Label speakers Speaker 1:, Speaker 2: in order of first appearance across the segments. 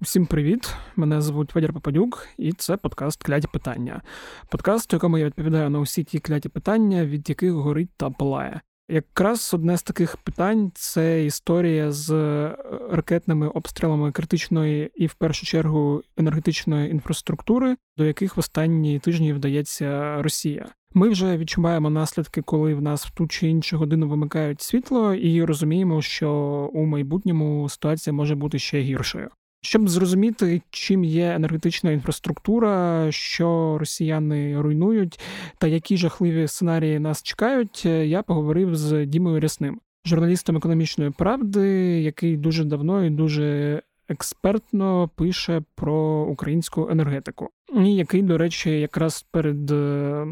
Speaker 1: Всім привіт! Мене звуть Федір Попадюк, і це подкаст Кляті питання. Подкаст, у якому я відповідаю на усі ті кляті питання, від яких горить та палає. Якраз одне з таких питань це історія з ракетними обстрілами критичної і, в першу чергу, енергетичної інфраструктури, до яких в останні тижні вдається Росія. Ми вже відчуваємо наслідки, коли в нас в ту чи іншу годину вимикають світло, і розуміємо, що у майбутньому ситуація може бути ще гіршою. Щоб зрозуміти, чим є енергетична інфраструктура, що росіяни руйнують, та які жахливі сценарії нас чекають, я поговорив з Дімою Рясним, журналістом економічної правди, який дуже давно і дуже експертно пише про українську енергетику, і який, до речі, якраз перед е,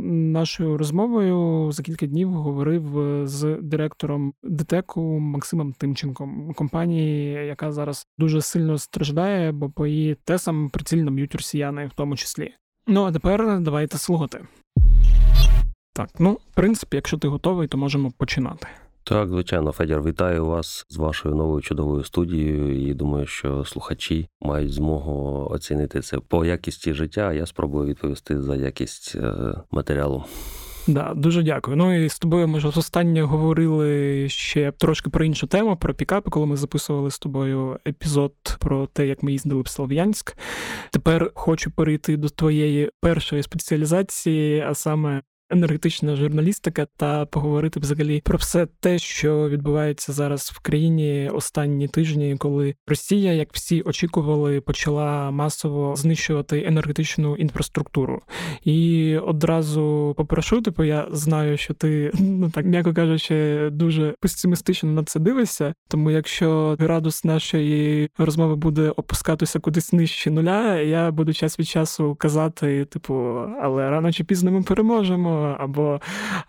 Speaker 1: нашою розмовою за кілька днів говорив е, з директором ДТЕКу Максимом Тимченком, компанії, яка зараз дуже сильно страждає, бо по її тесам прицільно б'ють росіяни, в тому числі. Ну а тепер давайте слухати. Так, ну в принципі, якщо ти готовий, то можемо починати.
Speaker 2: Так, звичайно, Федір, вітаю вас з вашою новою чудовою студією. І думаю, що слухачі мають змогу оцінити це по якісті життя. Я спробую відповісти за якість е, матеріалу.
Speaker 1: Да, дуже дякую. Ну і з тобою ми ж останнє говорили ще трошки про іншу тему, про пікапи, коли ми записували з тобою епізод про те, як ми їздили в Слов'янськ. Тепер хочу перейти до твоєї першої спеціалізації, а саме енергетична журналістика та поговорити взагалі про все те, що відбувається зараз в країні останні тижні, коли Росія, як всі очікували, почала масово знищувати енергетичну інфраструктуру. І одразу попрошу, типу, я знаю, що ти ну так м'яко кажучи, дуже песимістично на це дивишся. Тому якщо градус нашої розмови буде опускатися кудись нижче нуля, я буду час від часу казати, типу, але рано чи пізно ми переможемо або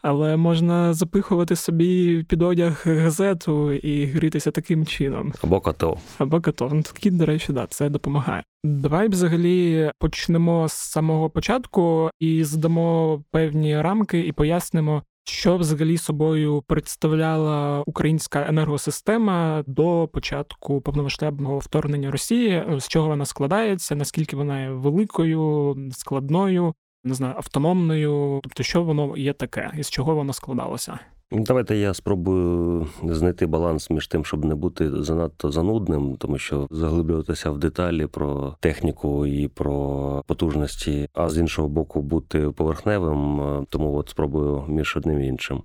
Speaker 1: але можна запихувати собі під одяг газету і грітися таким чином.
Speaker 2: Або като.
Speaker 1: Або като. Ну, такі, до речі, да, це допомагає. Давай взагалі почнемо з самого початку і здамо певні рамки і пояснимо. Що взагалі собою представляла українська енергосистема до початку повномасштабного вторгнення Росії? З чого вона складається? Наскільки вона є великою, складною, не знаю, автономною, тобто, що воно є таке, і з чого воно складалося?
Speaker 2: Давайте я спробую знайти баланс між тим, щоб не бути занадто занудним, тому що заглиблюватися в деталі про техніку і про потужності, а з іншого боку, бути поверхневим. Тому от спробую між одним і іншим.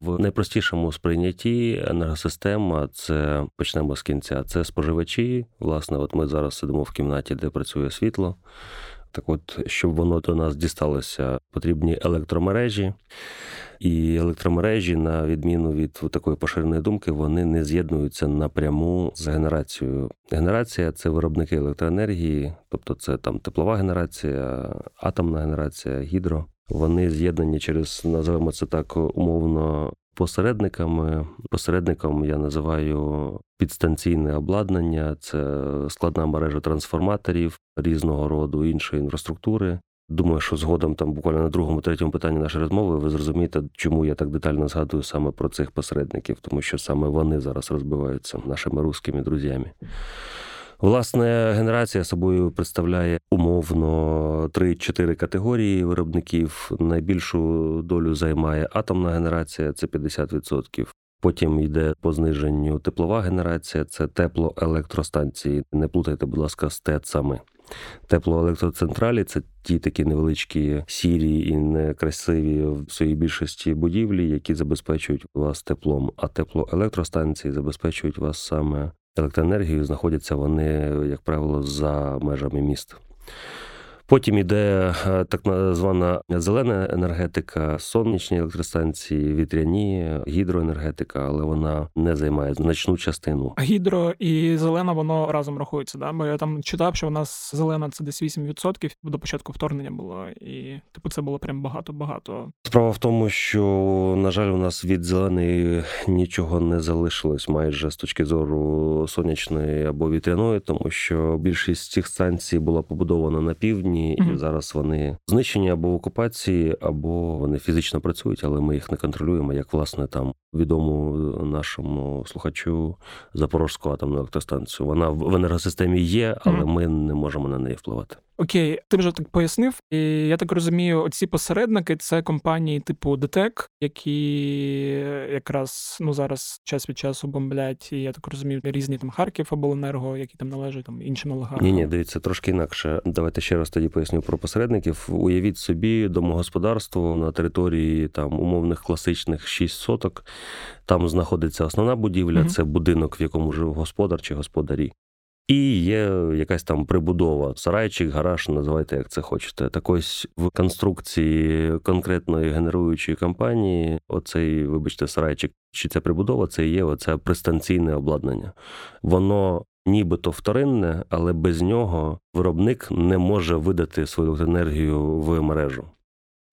Speaker 2: В найпростішому сприйнятті енергосистема це почнемо з кінця. Це споживачі. Власне, от ми зараз сидимо в кімнаті, де працює світло. Так от, щоб воно до нас дісталося, потрібні електромережі. І електромережі, на відміну від такої поширеної думки, вони не з'єднуються напряму з генерацією. Генерація це виробники електроенергії, тобто це там теплова генерація, атомна генерація, гідро. Вони з'єднані через, називаємо це так умовно, посередниками. Посередником я називаю підстанційне обладнання, це складна мережа трансформаторів різного роду іншої інфраструктури. Думаю, що згодом там буквально на другому, третьому питанні нашої розмови ви зрозумієте, чому я так детально згадую саме про цих посередників, тому що саме вони зараз розбиваються нашими русскими друзями. Власне, генерація собою представляє умовно 3-4 категорії виробників. Найбільшу долю займає атомна генерація, це 50%. Потім йде по зниженню теплова генерація, це теплоелектростанції. Не плутайте, будь ласка, з ТЕЦами. Теплоелектроцентралі це ті такі невеличкі сірі і некрасиві в своїй більшості будівлі, які забезпечують вас теплом. А теплоелектростанції забезпечують вас саме електроенергією, знаходяться вони, як правило, за межами міст. Потім іде е, так звана зелена енергетика, сонячні електростанції, вітряні, гідроенергетика, але вона не займає значну частину.
Speaker 1: А гідро і зелена воно разом рахується. Да? Бо я там читав, що у нас зелена це десь 8% до початку вторгнення було, і типу це було прям багато-багато.
Speaker 2: Справа в тому, що на жаль, у нас від зеленої нічого не залишилось майже з точки зору сонячної або вітряної, тому що більшість цих станцій була побудована на півдні знищені, і mm-hmm. зараз вони знищені або в окупації, або вони фізично працюють, але ми їх не контролюємо, як власне там відому нашому слухачу Запорозьку атомну електростанцію. Вона в енергосистемі є, але ми не можемо на неї впливати.
Speaker 1: Окей, ти вже так пояснив, і я так розумію, оці посередники це компанії типу ДТЕК, які якраз ну зараз час від часу бомблять, і я так розумію, різні там Харків обленерго, які там належать там іншим олігархам.
Speaker 2: Ні, ні, дивіться трошки інакше. Давайте ще раз тоді поясню про посередників. Уявіть собі домогосподарство на території там умовних класичних 6 соток. Там знаходиться основна будівля, mm-hmm. це будинок, в якому жив господар чи господарі. І є якась там прибудова, сарайчик, гараж, називайте, як це хочете. Так ось в конструкції конкретної генеруючої компанії, оцей, вибачте, сарайчик, чи це прибудова, це є оце пристанційне обладнання. Воно нібито вторинне, але без нього виробник не може видати свою енергію в мережу.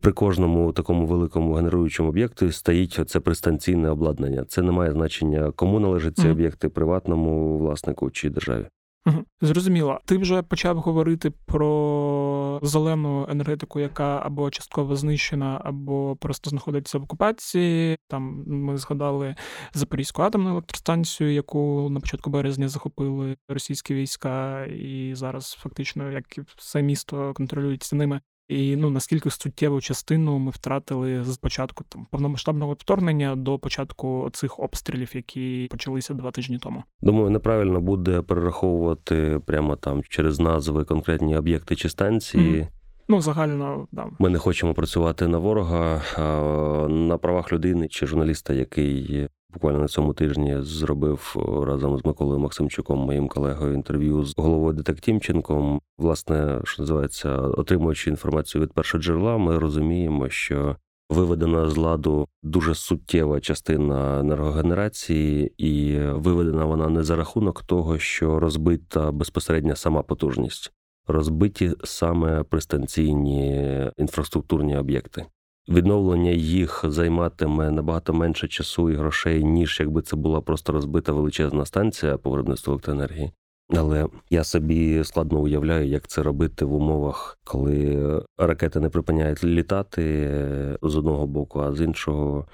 Speaker 2: При кожному такому великому генеруючому об'єкту стоїть це пристанційне обладнання. Це не має значення, кому належать ці об'єкти приватному власнику чи державі.
Speaker 1: Угу. Зрозуміло. Ти вже почав говорити про зелену енергетику, яка або частково знищена, або просто знаходиться в окупації. Там ми згадали Запорізьку атомну електростанцію, яку на початку березня захопили російські війська, і зараз фактично як все місто контролюється ними. І ну наскільки суттєву частину ми втратили з початку там повномасштабного вторгнення до початку цих обстрілів, які почалися два тижні тому.
Speaker 2: Думаю, неправильно буде перераховувати прямо там через назви конкретні об'єкти чи станції. Mm-hmm.
Speaker 1: Ну, загально да.
Speaker 2: Ми не хочемо працювати на ворога на правах людини чи журналіста, який буквально на цьому тижні зробив разом з Миколою Максимчуком, моїм колегою, інтерв'ю з головою Детектімченком. Власне, що називається, отримуючи інформацію від першого джерела, ми розуміємо, що виведена з ладу дуже суттєва частина енергогенерації, і виведена вона не за рахунок того, що розбита безпосередньо сама потужність. Розбиті саме пристанційні інфраструктурні об'єкти. Відновлення їх займатиме набагато менше часу і грошей, ніж якби це була просто розбита величезна станція по виробництву електроенергії. Але я собі складно уявляю, як це робити в умовах, коли ракети не припиняють літати з одного боку, а з іншого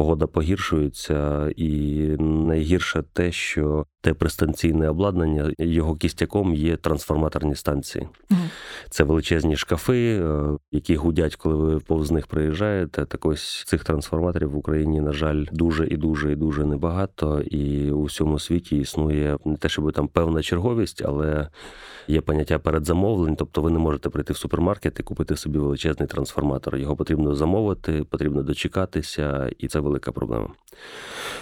Speaker 2: погода погіршується, і найгірше те, що те пристанційне обладнання його кістяком є трансформаторні станції. Mm. Це величезні шкафи, е, які гудять, коли ви повз них приїжджаєте. Так ось цих трансформаторів в Україні, на жаль, дуже і дуже і дуже небагато. І у всьому світі існує не те, щоб там певна черговість, але є поняття передзамовлень. Тобто ви не можете прийти в супермаркет і купити собі величезний трансформатор. Його потрібно замовити, потрібно дочекатися, і це велика проблема.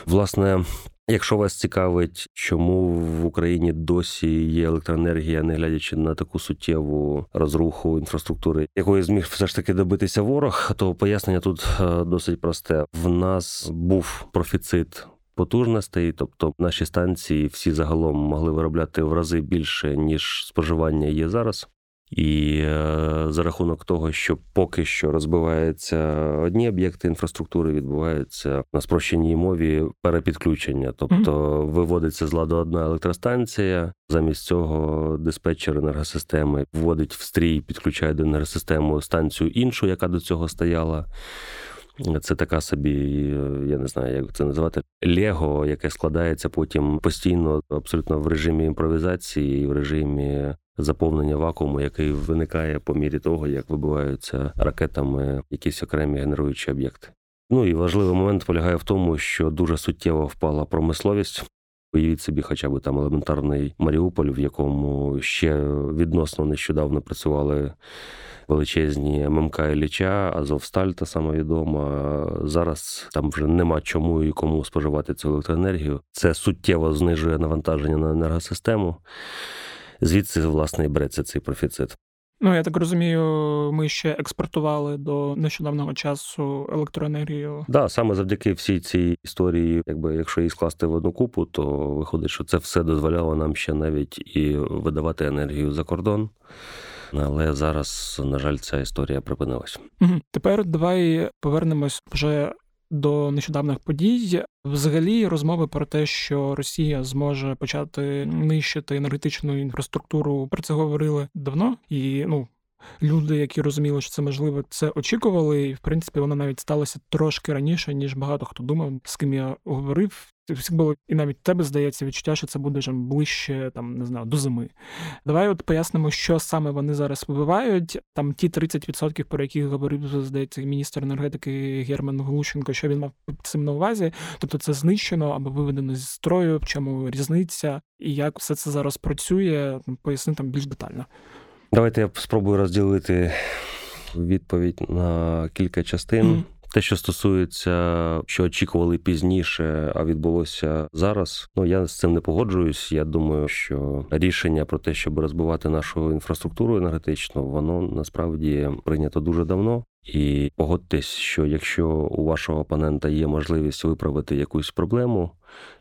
Speaker 2: Власне. Якщо вас цікавить, чому в Україні досі є електроенергія, не глядячи на таку суттєву розруху інфраструктури, якої зміг все ж таки добитися ворог, то пояснення тут е, досить просте. В нас був профіцит. Потужностей, тобто наші станції всі загалом могли виробляти в рази більше ніж споживання є зараз. І е, за рахунок того, що поки що розбиваються одні об'єкти інфраструктури, відбуваються на спрощеній мові перепідключення, тобто виводиться з ладу одна електростанція. Замість цього диспетчер енергосистеми вводить в стрій, підключає до енергосистеми станцію іншу, яка до цього стояла. Це така собі, я не знаю, як це називати, Лего, яке складається потім постійно, абсолютно в режимі імпровізації, і в режимі заповнення вакууму, який виникає по мірі того, як вибиваються ракетами якісь окремі генеруючі об'єкти. Ну і важливий момент полягає в тому, що дуже суттєво впала промисловість. Уявіть собі, хоча б там елементарний Маріуполь, в якому ще відносно нещодавно працювали величезні ММК Ілліча, Азовсталь, та сама відома. Зараз там вже нема чому і кому споживати цю електроенергію. Це суттєво знижує навантаження на енергосистему. Звідси, власне, і береться цей профіцит.
Speaker 1: Ну, я так розумію, ми ще експортували до нещодавнього часу електроенергію.
Speaker 2: Так, да, саме завдяки всій цій історії, якби якщо її скласти в одну купу, то виходить, що це все дозволяло нам ще навіть і видавати енергію за кордон. Але зараз, на жаль, ця історія припинилась.
Speaker 1: Угу. Тепер давай повернемось вже до нещодавних подій. Взагалі, розмови про те, що Росія зможе почати нищити енергетичну інфраструктуру, про це говорили давно, і ну люди, які розуміли, що це можливо, це очікували, і в принципі воно навіть сталося трошки раніше, ніж багато хто думав, з ким я говорив. Всіх було і навіть тебе здається відчуття, що це буде вже ближче там не знаю до зими. Давай от пояснимо, що саме вони зараз вибивають. Там ті 30%, про яких говорив здається міністр енергетики Герман Глущенко, що він мав цим на увазі. Тобто це знищено або виведено зі строю, в чому різниця, і як все це зараз працює, поясни там більш детально.
Speaker 2: Давайте я спробую розділити відповідь на кілька частин. Mm. Те, що стосується, що очікували пізніше, а відбулося зараз. Ну я з цим не погоджуюсь. Я думаю, що рішення про те, щоб розбивати нашу інфраструктуру енергетичну, воно насправді прийнято дуже давно. І погодьтесь, що якщо у вашого опонента є можливість виправити якусь проблему,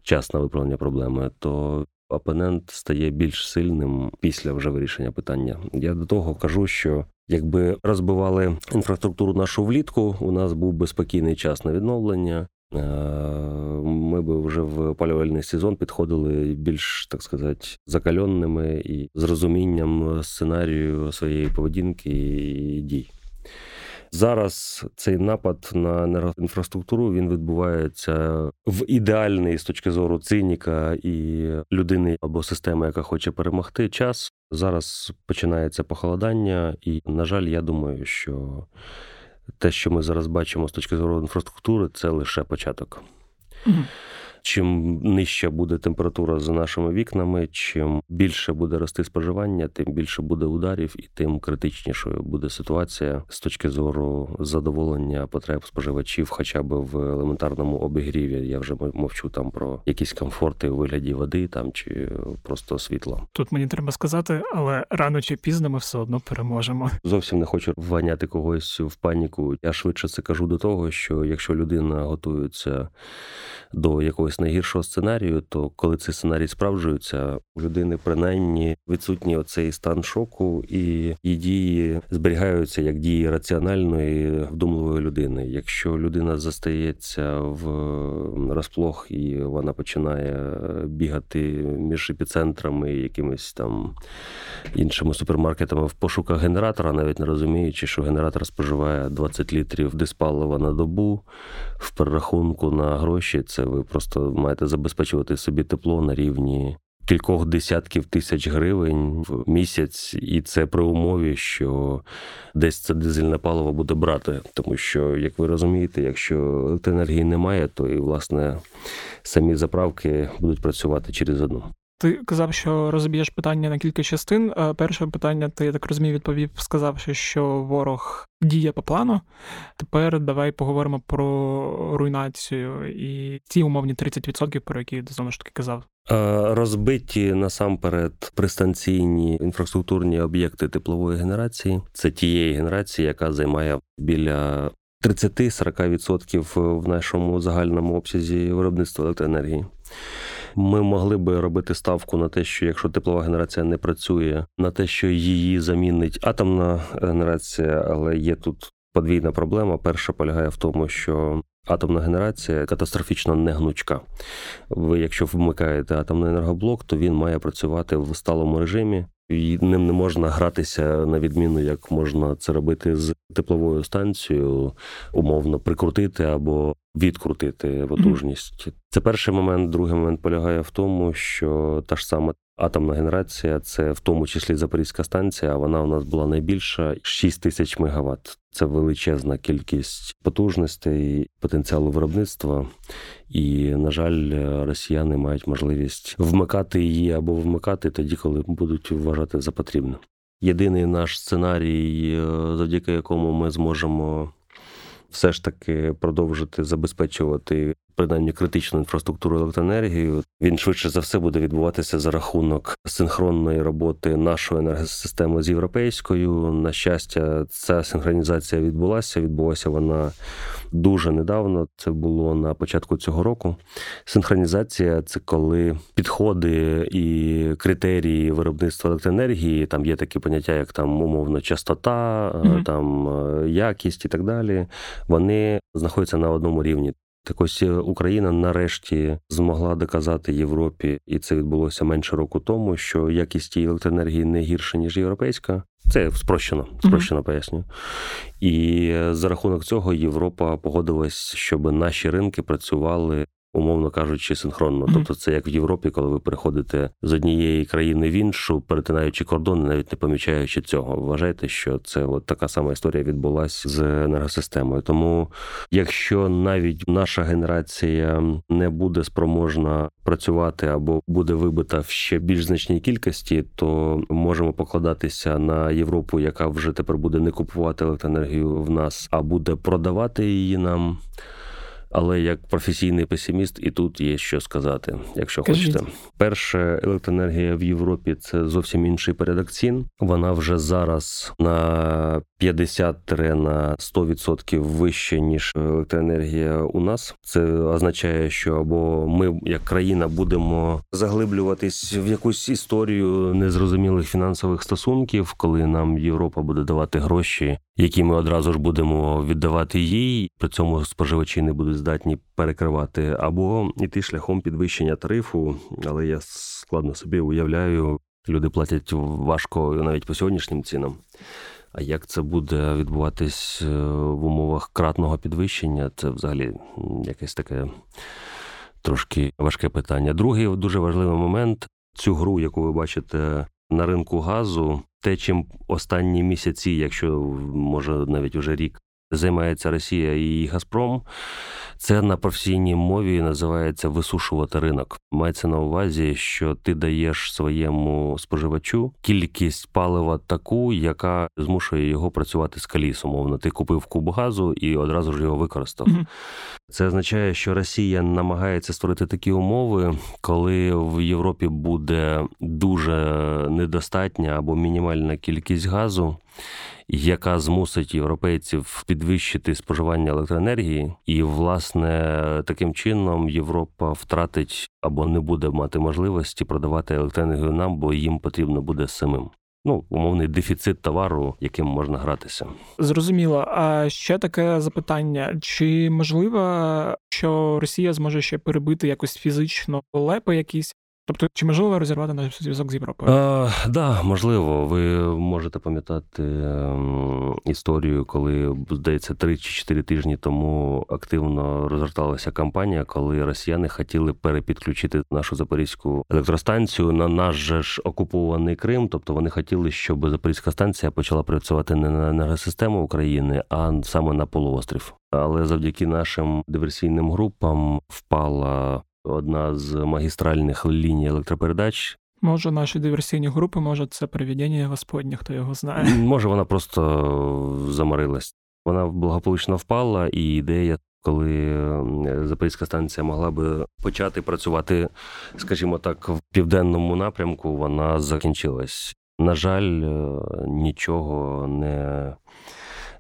Speaker 2: час на виправлення проблеми, то опонент стає більш сильним після вже вирішення питання. Я до того кажу, що якби розбивали інфраструктуру нашу влітку, у нас був би спокійний час на відновлення. Е, ми би вже в опалювальний сезон підходили більш так сказати закальонними і з розумінням сценарію своєї поведінки і дій. Зараз цей напад на енергоінфраструктуру він відбувається в ідеальний з точки зору циніка і людини або системи, яка хоче перемогти час. Зараз починається похолодання, і, на жаль, я думаю, що те, що ми зараз бачимо з точки зору інфраструктури, це лише початок. Угу. Чим нижча буде температура за нашими вікнами, чим більше буде рости споживання, тим більше буде ударів, і тим критичнішою буде ситуація з точки зору задоволення потреб споживачів, хоча б в елементарному обігріві. Я вже мовчу там про якісь комфорти у вигляді води там чи просто світла.
Speaker 1: Тут мені треба сказати, але рано чи пізно ми все одно переможемо.
Speaker 2: Зовсім не хочу вганяти когось в паніку. Я швидше це кажу до того, що якщо людина готується до якогось якогось найгіршого сценарію, то коли цей сценарій справджується, у людини принаймні відсутній оцей стан шоку, і її дії зберігаються як дії раціональної, вдумливої людини. Якщо людина застається в розплох і вона починає бігати між епіцентрами, якимись там іншими супермаркетами в пошуках генератора, навіть не розуміючи, що генератор споживає 20 літрів диспалива на добу в перерахунку на гроші, це ви просто маєте забезпечувати собі тепло на рівні. Кількох десятків тисяч гривень в місяць, і це при умові, що десь це дизельне паливо буде брати. Тому що, як ви розумієте, якщо електроенергії немає, то і власне самі заправки будуть працювати через одну.
Speaker 1: Ти казав, що розб'єш питання на кілька частин. Е, перше питання, ти я так розумію, відповів, сказавши, що ворог діє по плану. Тепер давай поговоримо про руйнацію і ті умовні 30%, про які ти знову ж таки казав.
Speaker 2: Е, розбиті насамперед пристанційні інфраструктурні об'єкти теплової генерації. Це тієї генерації, яка займає біля 30-40% в нашому загальному обсязі виробництва електроенергії. Ми могли би робити ставку на те, що якщо теплова генерація не працює, на те, що її замінить атомна генерація, але є тут подвійна проблема. Перша полягає в тому, що атомна генерація катастрофічно негнучка. Ви, якщо вмикаєте атомний енергоблок, то він має працювати в сталому режимі. І ним не можна гратися на відміну, як можна це робити з тепловою станцією, умовно прикрутити або відкрутити потужність. Це перший момент. Другий момент полягає в тому, що та ж сама атомна генерація, це в тому числі Запорізька станція. Вона у нас була найбільша 6 тисяч мегаватт. Це величезна кількість потужностей, потенціалу виробництва, і на жаль, росіяни мають можливість вмикати її або вмикати тоді, коли будуть вважати за потрібне. Єдиний наш сценарій, е, завдяки якому ми зможемо все ж таки продовжити забезпечувати принаймні критичну інфраструктуру електроенергії, він швидше за все буде відбуватися за рахунок синхронної роботи нашої енергосистеми з європейською. На щастя, ця синхронізація відбулася. Відбулася вона дуже недавно. Це було на початку цього року. Синхронізація це коли підходи і критерії виробництва електроенергії. Там є такі поняття, як там умовно частота, mm-hmm. там е, якість і так далі. Вони знаходяться на одному рівні. Так ось е, Україна нарешті змогла доказати Європі, і це відбулося менше року тому, що якість її електроенергії не гірша ніж європейська. Це спрощено, спрощено mm-hmm. поясню. І е, за рахунок цього Європа погодилась, щоб наші ринки працювали умовно кажучи, синхронно. Mm-hmm. Тобто, це як в Європі, коли ви переходите з однієї країни в іншу, перетинаючи кордони, навіть не помічаючи цього. Вважайте, що це от така сама історія відбулася з енергосистемою. Тому, якщо навіть наша генерація не буде спроможна працювати або буде вибита в ще більш значній кількості, то можемо покладатися на Європу, яка вже тепер буде не купувати електроенергію в нас, а буде продавати її нам. Але як професійний песиміст, і тут є що сказати, якщо Кажіть. хочете. Перша електроенергія в Європі це зовсім інший порядок цін. Вона вже зараз на 50 на 100% вище ніж електроенергія у нас. Це означає, що або ми, як країна, будемо заглиблюватись в якусь історію незрозумілих фінансових стосунків, коли нам Європа буде давати гроші, які ми одразу ж будемо віддавати їй. При цьому споживачі не будуть здатні перекривати, або йти шляхом підвищення тарифу. Але я складно собі уявляю, люди платять важко навіть по сьогоднішнім цінам. А як це буде відбуватись е, в умовах кратного підвищення? Це взагалі якесь таке трошки важке питання. Другий дуже важливий момент цю гру, яку ви бачите на ринку газу, те, чим останні місяці, якщо може навіть уже рік, займається Росія і Газпром. Це на професійній мові називається висушувати ринок. Мається на увазі, що ти даєш своєму споживачу кількість палива таку, яка змушує його працювати з каліс. Умовно, ти купив куб газу і одразу ж його використав. Mm-hmm. Це означає, що Росія намагається створити такі умови, коли в Європі буде дуже недостатня або мінімальна кількість газу яка змусить європейців підвищити споживання електроенергії, і власне таким чином Європа втратить або не буде мати можливості продавати електроенергію нам, бо їм потрібно буде самим. Ну, умовний дефіцит товару, яким можна гратися,
Speaker 1: зрозуміло. А ще таке запитання: чи можливо, що Росія зможе ще перебити якось фізично лепи якісь Тобто, чи можливо розірвати наш зв'язок з Європою?
Speaker 2: Так, да, можливо. Ви можете пам'ятати ем, історію, коли здається, три чи чотири тижні тому активно розгорталася кампанія, коли росіяни хотіли перепідключити нашу запорізьку електростанцію на наш же ж окупований Крим. Тобто вони хотіли, щоб запорізька станція почала працювати не на енергосистему України, а саме на полуострів. Але завдяки нашим диверсійним групам впала одна з магістральних ліній електропередач.
Speaker 1: Може, наші диверсійні групи, може, це привідення Господнє, хто його знає.
Speaker 2: Може, вона просто заморилась. Вона благополучно впала, і ідея, коли Запорізька станція могла би почати працювати, скажімо так, в південному напрямку, вона закінчилась. На жаль, е, нічого не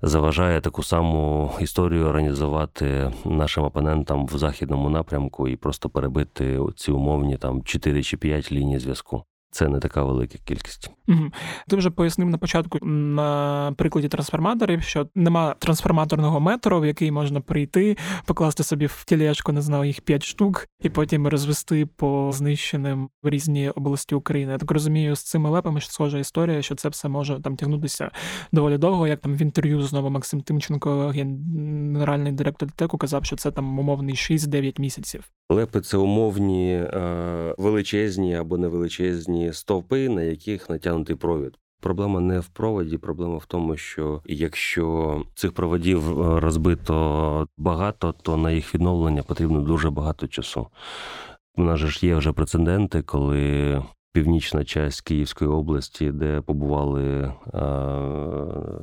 Speaker 2: заважає таку саму історію організувати нашим опонентам в західному напрямку і просто перебити ці умовні там 4 чи 5 ліній зв'язку. Це не така велика кількість.
Speaker 1: Угу. Ти вже пояснив на початку на прикладі трансформаторів, що нема трансформаторного метру, в який можна прийти, покласти собі в тілешку, не знаю, їх п'ять штук, і потім розвести по знищеним в різні області України. Я так розумію, з цими лепами схожа історія, що це все може там тягнутися доволі довго. Як там в інтерв'ю знову Максим Тимченко, генеральний директор ТЕКу, казав, що це там умовний 6-9 місяців.
Speaker 2: Лепи це умовні е, величезні або невеличезні стовпи, на яких натягнутий провід. Проблема не в проводі, проблема в тому, що якщо цих проводів е, розбито багато, то на їх відновлення потрібно дуже багато часу. У нас же ж є вже прецеденти, коли північна часть Київської області, де побували
Speaker 1: е,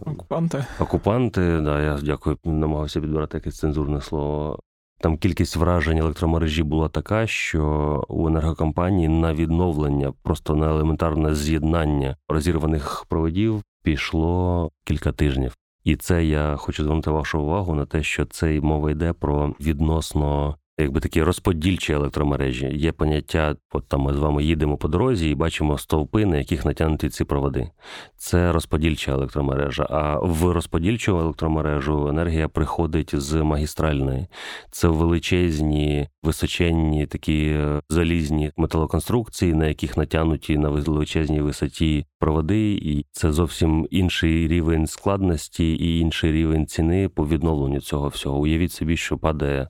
Speaker 1: окупанти.
Speaker 2: Окупанти, да, я дякую, намагався підбирати якесь цензурне слово. Там кількість вражень електромережі була така, що у енергокомпанії на відновлення, просто на елементарне з'єднання розірваних проводів пішло кілька тижнів. І це я хочу звернути вашу увагу на те, що це мова йде про відносно якби такі розподільчі електромережі. Є поняття, от там ми з вами їдемо по дорозі і бачимо стовпи, на яких натягнуті ці проводи. Це розподільча електромережа. А в розподільчу електромережу енергія приходить з магістральної. Це величезні, височенні такі залізні металоконструкції, на яких натягнуті на величезній висоті проводи, і це зовсім інший рівень складності і інший рівень ціни по відновленню цього всього. Уявіть собі, що падає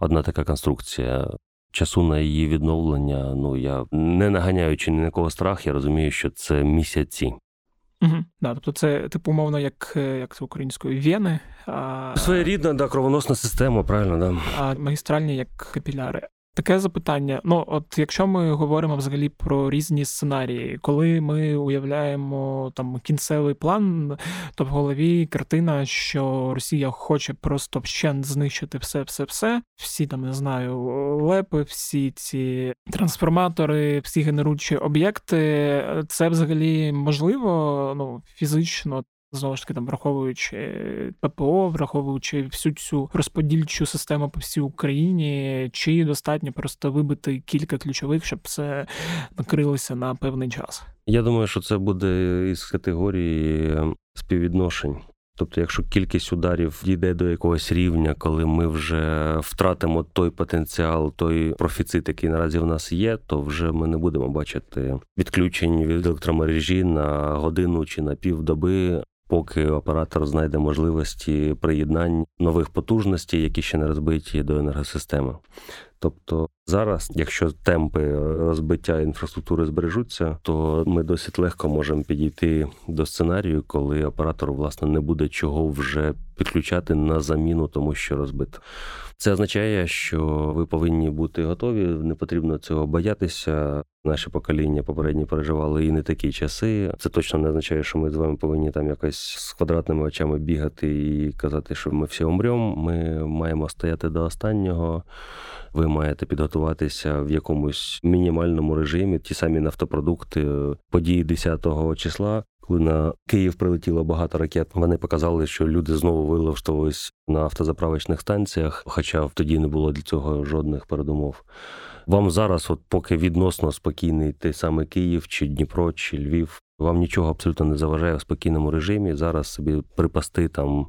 Speaker 2: одна така конструкція. Часу на її відновлення, ну я не наганяючи ні на кого страх, я розумію, що це місяці.
Speaker 1: Угу. Да, тобто це типу умовно, як як це українською вени. А...
Speaker 2: Своєрідна, да, кровоносна система, правильно, да.
Speaker 1: А магістральні як капіляри. Таке запитання. Ну, от якщо ми говоримо взагалі про різні сценарії, коли ми уявляємо там кінцевий план, то в голові картина, що Росія хоче просто вщент знищити все, все, все, всі там не знаю, лепи, всі ці трансформатори, всі генеруючі об'єкти, це взагалі можливо? Ну, фізично Знову ж таки, там враховуючи ППО, враховуючи всю цю розподільчу систему по всій Україні, чи достатньо просто вибити кілька ключових, щоб все накрилося на певний час?
Speaker 2: Я думаю, що це буде із категорії співвідношень. Тобто, якщо кількість ударів дійде до якогось рівня, коли ми вже втратимо той потенціал, той профіцит, який наразі в нас є, то вже ми не будемо бачити відключень від електромережі на годину чи на півдоби поки оператор знайде можливості приєднань нових потужностей, які ще не розбиті до енергосистеми. Тобто зараз, якщо темпи розбиття інфраструктури збережуться, то ми досить легко можемо підійти до сценарію, коли оператору власне не буде чого вже підключати на заміну тому, що розбито. Це означає, що ви повинні бути готові, не потрібно цього боятися. Наше покоління попередні переживали і не такі часи. Це точно не означає, що ми з вами повинні там якось з квадратними очами бігати і казати, що ми всі умремо. Ми маємо стояти до останнього. Ви маєте підготуватися в якомусь мінімальному режимі. Ті самі нафтопродукти, події 10 числа. Коли на Київ прилетіло багато ракет, вони показали, що люди знову вилаштовувались на автозаправочних станціях, хоча тоді не було для цього жодних передумов. Вам зараз, от поки відносно спокійний той самий Київ, чи Дніпро, чи Львів, вам нічого абсолютно не заважає в спокійному режимі. Зараз собі припасти там,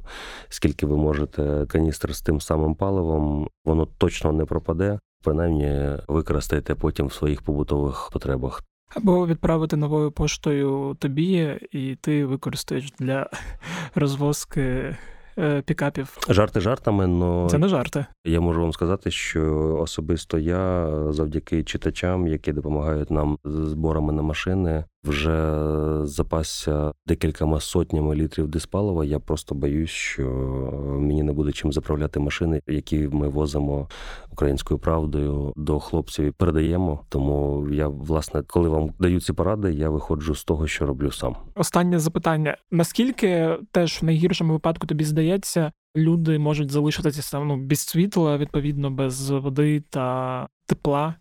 Speaker 2: скільки ви можете каністр з тим самим паливом, воно точно не пропаде. Принаймні використаєте потім в своїх побутових потребах.
Speaker 1: Або відправити новою поштою тобі, і ти використаєш для розвозки е, пікапів.
Speaker 2: Жарти жартами, але
Speaker 1: це не жарти.
Speaker 2: Я можу вам сказати, що особисто я завдяки читачам, які допомагають нам з зборами на машини, вже запасся декількома сотнями літрів диспалива. Я просто боюсь, що мені не буде чим заправляти машини, які ми возимо українською правдою до хлопців і передаємо. Тому я, власне, коли вам даю ці поради, я виходжу з того, що роблю сам.
Speaker 1: Останнє запитання: наскільки теж в найгіршому випадку тобі здається, люди можуть залишитися ну, без світла, відповідно, без води та тепла?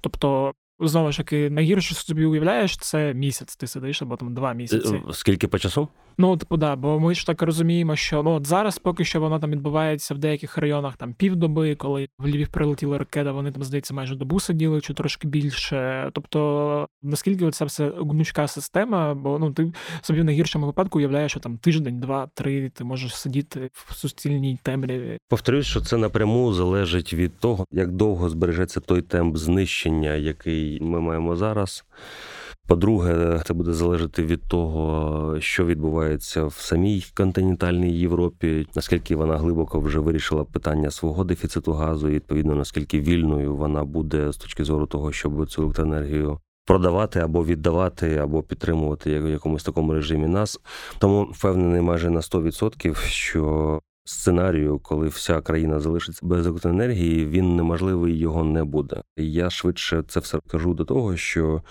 Speaker 1: Тобто знову ж таки, найгірше що собі уявляєш, це місяць. Ти сидиш або там два місяці.
Speaker 2: Е, скільки по часу?
Speaker 1: Ну, типу, да, бо ми ж так розуміємо, що ну от зараз поки що воно там відбувається в деяких районах там півдоби, коли в Львів прилетіла ракета, вони там, здається, майже добу сиділи чи трошки більше. Тобто, наскільки ця все гнучка система, бо ну ти собі в найгіршому випадку уявляєш, що там тиждень, два, три ти можеш сидіти в суцільній темряві.
Speaker 2: Повторюсь, що це напряму залежить від того, як довго збережеться той темп знищення, який ми маємо зараз. По-друге, це буде залежати від того, що відбувається в самій континентальній Європі, наскільки вона глибоко вже вирішила питання свого дефіциту газу, і відповідно наскільки вільною вона буде з точки зору того, щоб цю електроенергію продавати або віддавати, або підтримувати в якомусь такому режимі нас. Тому впевнений майже на 100%, що Сценарію, коли вся країна залишиться без електроенергії, він неможливий, його не буде. Я швидше це все кажу до того, що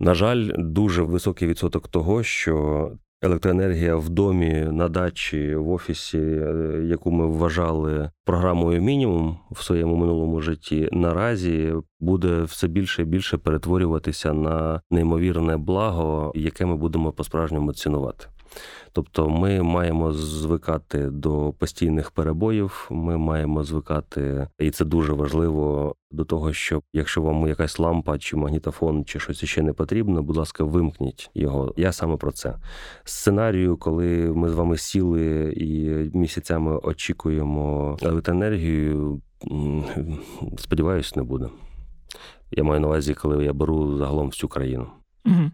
Speaker 2: на жаль, дуже високий відсоток того, що електроенергія в домі, на дачі, в офісі, е, яку ми вважали програмою мінімум в своєму минулому житті, наразі буде все більше і більше перетворюватися на неймовірне благо, яке ми будемо по-справжньому цінувати. Тобто, ми маємо звикати до постійних перебоїв. Ми маємо звикати, і це дуже важливо до того, що якщо вам якась лампа чи магнітофон, чи щось ще не потрібно, будь ласка, вимкніть його. Я саме про це. Сценарію, коли ми з вами сіли і місяцями очікуємо електроенергію, сподіваюсь, не буде. Я маю на увазі, коли я беру загалом всю країну.
Speaker 1: Угу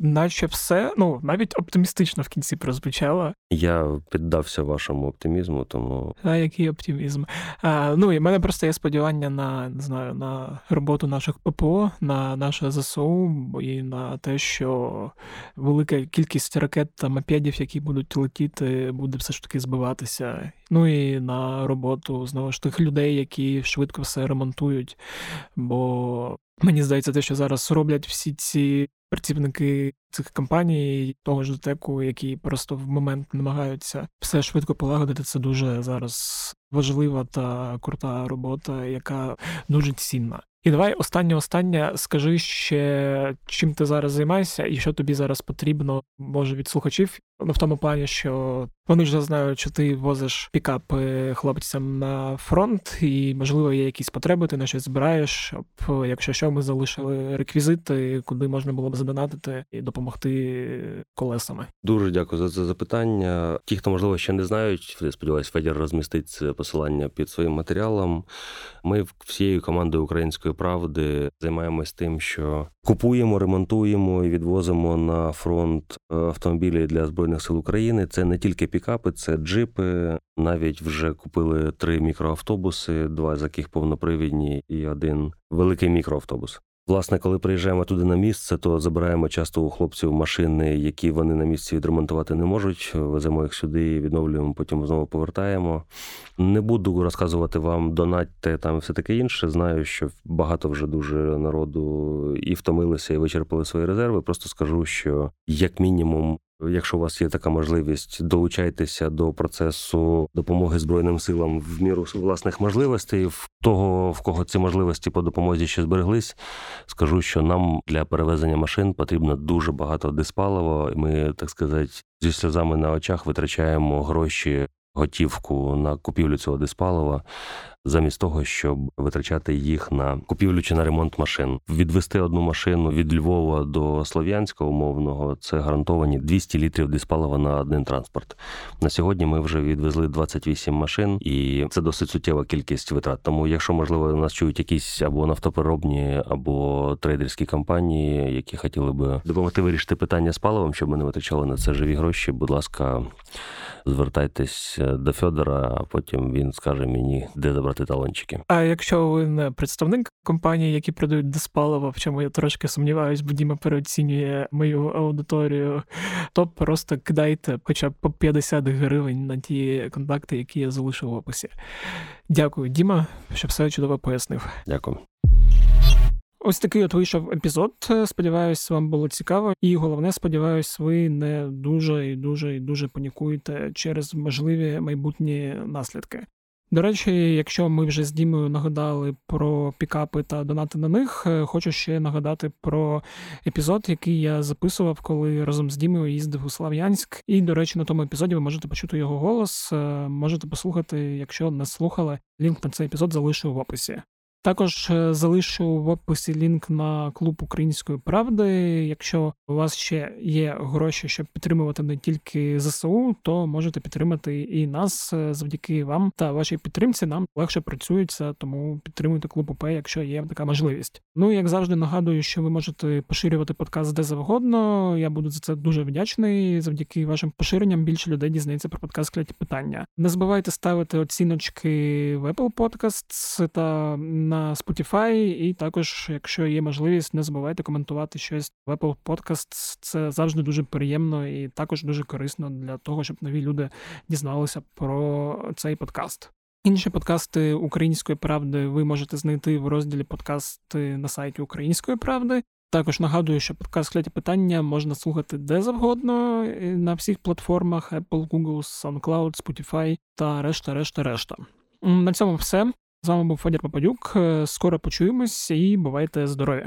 Speaker 1: наче все ну навіть оптимістично в кінці прозвучало.
Speaker 2: Я піддався вашому оптимізму, тому
Speaker 1: а який оптимізм? А, Ну і в мене просто є сподівання на не знаю на роботу наших ППО, на наше ЗСУ і на те, що велика кількість ракет та мопедів, які будуть летіти, буде все ж таки збиватися. Ну і на роботу знову ж тих людей, які швидко все ремонтують. Бо мені здається, те, що зараз роблять всі ці працівники цих компаній, того ж теку, які просто в момент намагаються все швидко полагодити. Це дуже зараз важлива та крута робота, яка дуже цінна. І давай останнє останнє скажи ще, чим ти зараз займаєшся, і що тобі зараз потрібно, може, від слухачів. Ну, в тому плані, що вони вже знають, що ти возиш пікапи хлопцям на фронт, і, можливо, є якісь потреби, ти на щось збираєш, щоб, якщо що, ми залишили реквізити, куди можна було б задонатити і допомогти колесами.
Speaker 2: Дуже дякую за це запитання. Ті, хто можливо ще не знають, сподіваюсь, Федір розмістить це посилання під своїм матеріалом. Ми всією командою української правди займаємось тим, що купуємо, ремонтуємо і відвозимо на фронт автомобілі для збройних сил України. Це не тільки пікапи, це джипи. Навіть вже купили три мікроавтобуси, два з яких повнопривідні, і один великий мікроавтобус. Власне, коли приїжджаємо туди на місце, то забираємо часто у хлопців машини, які вони на місці відремонтувати не можуть. Веземо їх сюди, відновлюємо, потім знову повертаємо. Не буду розказувати вам, донатьте там все таке інше. Знаю, що багато вже дуже народу і втомилися, і вичерпали свої резерви. Просто скажу, що як мінімум Якщо у вас є така можливість, долучайтеся до процесу допомоги Збройним силам в міру власних можливостей. В того, в кого ці можливості по допомозі ще збереглись, скажу, що нам для перевезення машин потрібно дуже багато диспалива. Ми так сказати зі сльозами на очах витрачаємо гроші готівку на купівлю цього диспалива, замість того, щоб витрачати їх на купівлю чи на ремонт машин. Відвести одну машину від Львова до Слов'янська умовного це гарантовані 200 літрів диспалива на один транспорт. На сьогодні ми вже відвезли 28 машин, і це досить суттєва кількість витрат. Тому, якщо можливо, нас чують якісь або нафтопереробні, або трейдерські компанії, які хотіли би допомогти вирішити питання з паливом, щоб ми не витрачали на це живі гроші. Будь ласка звертайтесь е, до Федора, а потім він скаже мені, де забрати талончики.
Speaker 1: А якщо ви не представник компанії, які продають диспаливо, в чому я трошки сумніваюсь, бо Діма переоцінює мою аудиторію, то просто кидайте хоча б по 50 гривень на ті контакти, які я залишив в описі. Дякую, Діма, що все чудово пояснив.
Speaker 2: Дякую.
Speaker 1: Ось такий от вийшов епізод. Сподіваюсь, вам було цікаво, і головне, сподіваюсь, ви не дуже і дуже і дуже панікуєте через можливі майбутні наслідки. До речі, якщо ми вже з Дімою нагадали про пікапи та донати на них, е, хочу ще нагадати про епізод, який я записував, коли разом з Дімою їздив у Слав'янськ. І, до речі, на тому епізоді ви можете почути його голос, е, можете послухати, якщо не слухали. Лінк на цей епізод залишу в описі. Також е, залишу в описі лінк на клуб української правди. Якщо у вас ще є гроші, щоб підтримувати не тільки ЗСУ, то можете підтримати і нас е, завдяки вам та вашій підтримці. Нам легше працюється, тому підтримуйте клуб ОП, якщо є така можливість. Ну як завжди, нагадую, що ви можете поширювати подкаст де завгодно. Я буду за це дуже вдячний. Завдяки вашим поширенням більше людей дізнається про подкаст «Кляті питання. Не забувайте ставити оціночки в Apple Podcasts та на Spotify, і також, якщо є можливість, не забувайте коментувати щось в Apple Podcasts. Це завжди дуже приємно і також дуже корисно для того, щоб нові люди дізналися про цей подкаст. Інші подкасти Української правди ви можете знайти в розділі подкасти на сайті Української правди. Також нагадую, що подкаст «Кляті питання можна слухати де завгодно на всіх платформах Apple, Google, SoundCloud, Spotify та решта, решта, решта. На цьому все. З вами був Федір Попадюк. Скоро почуємось і бувайте здорові!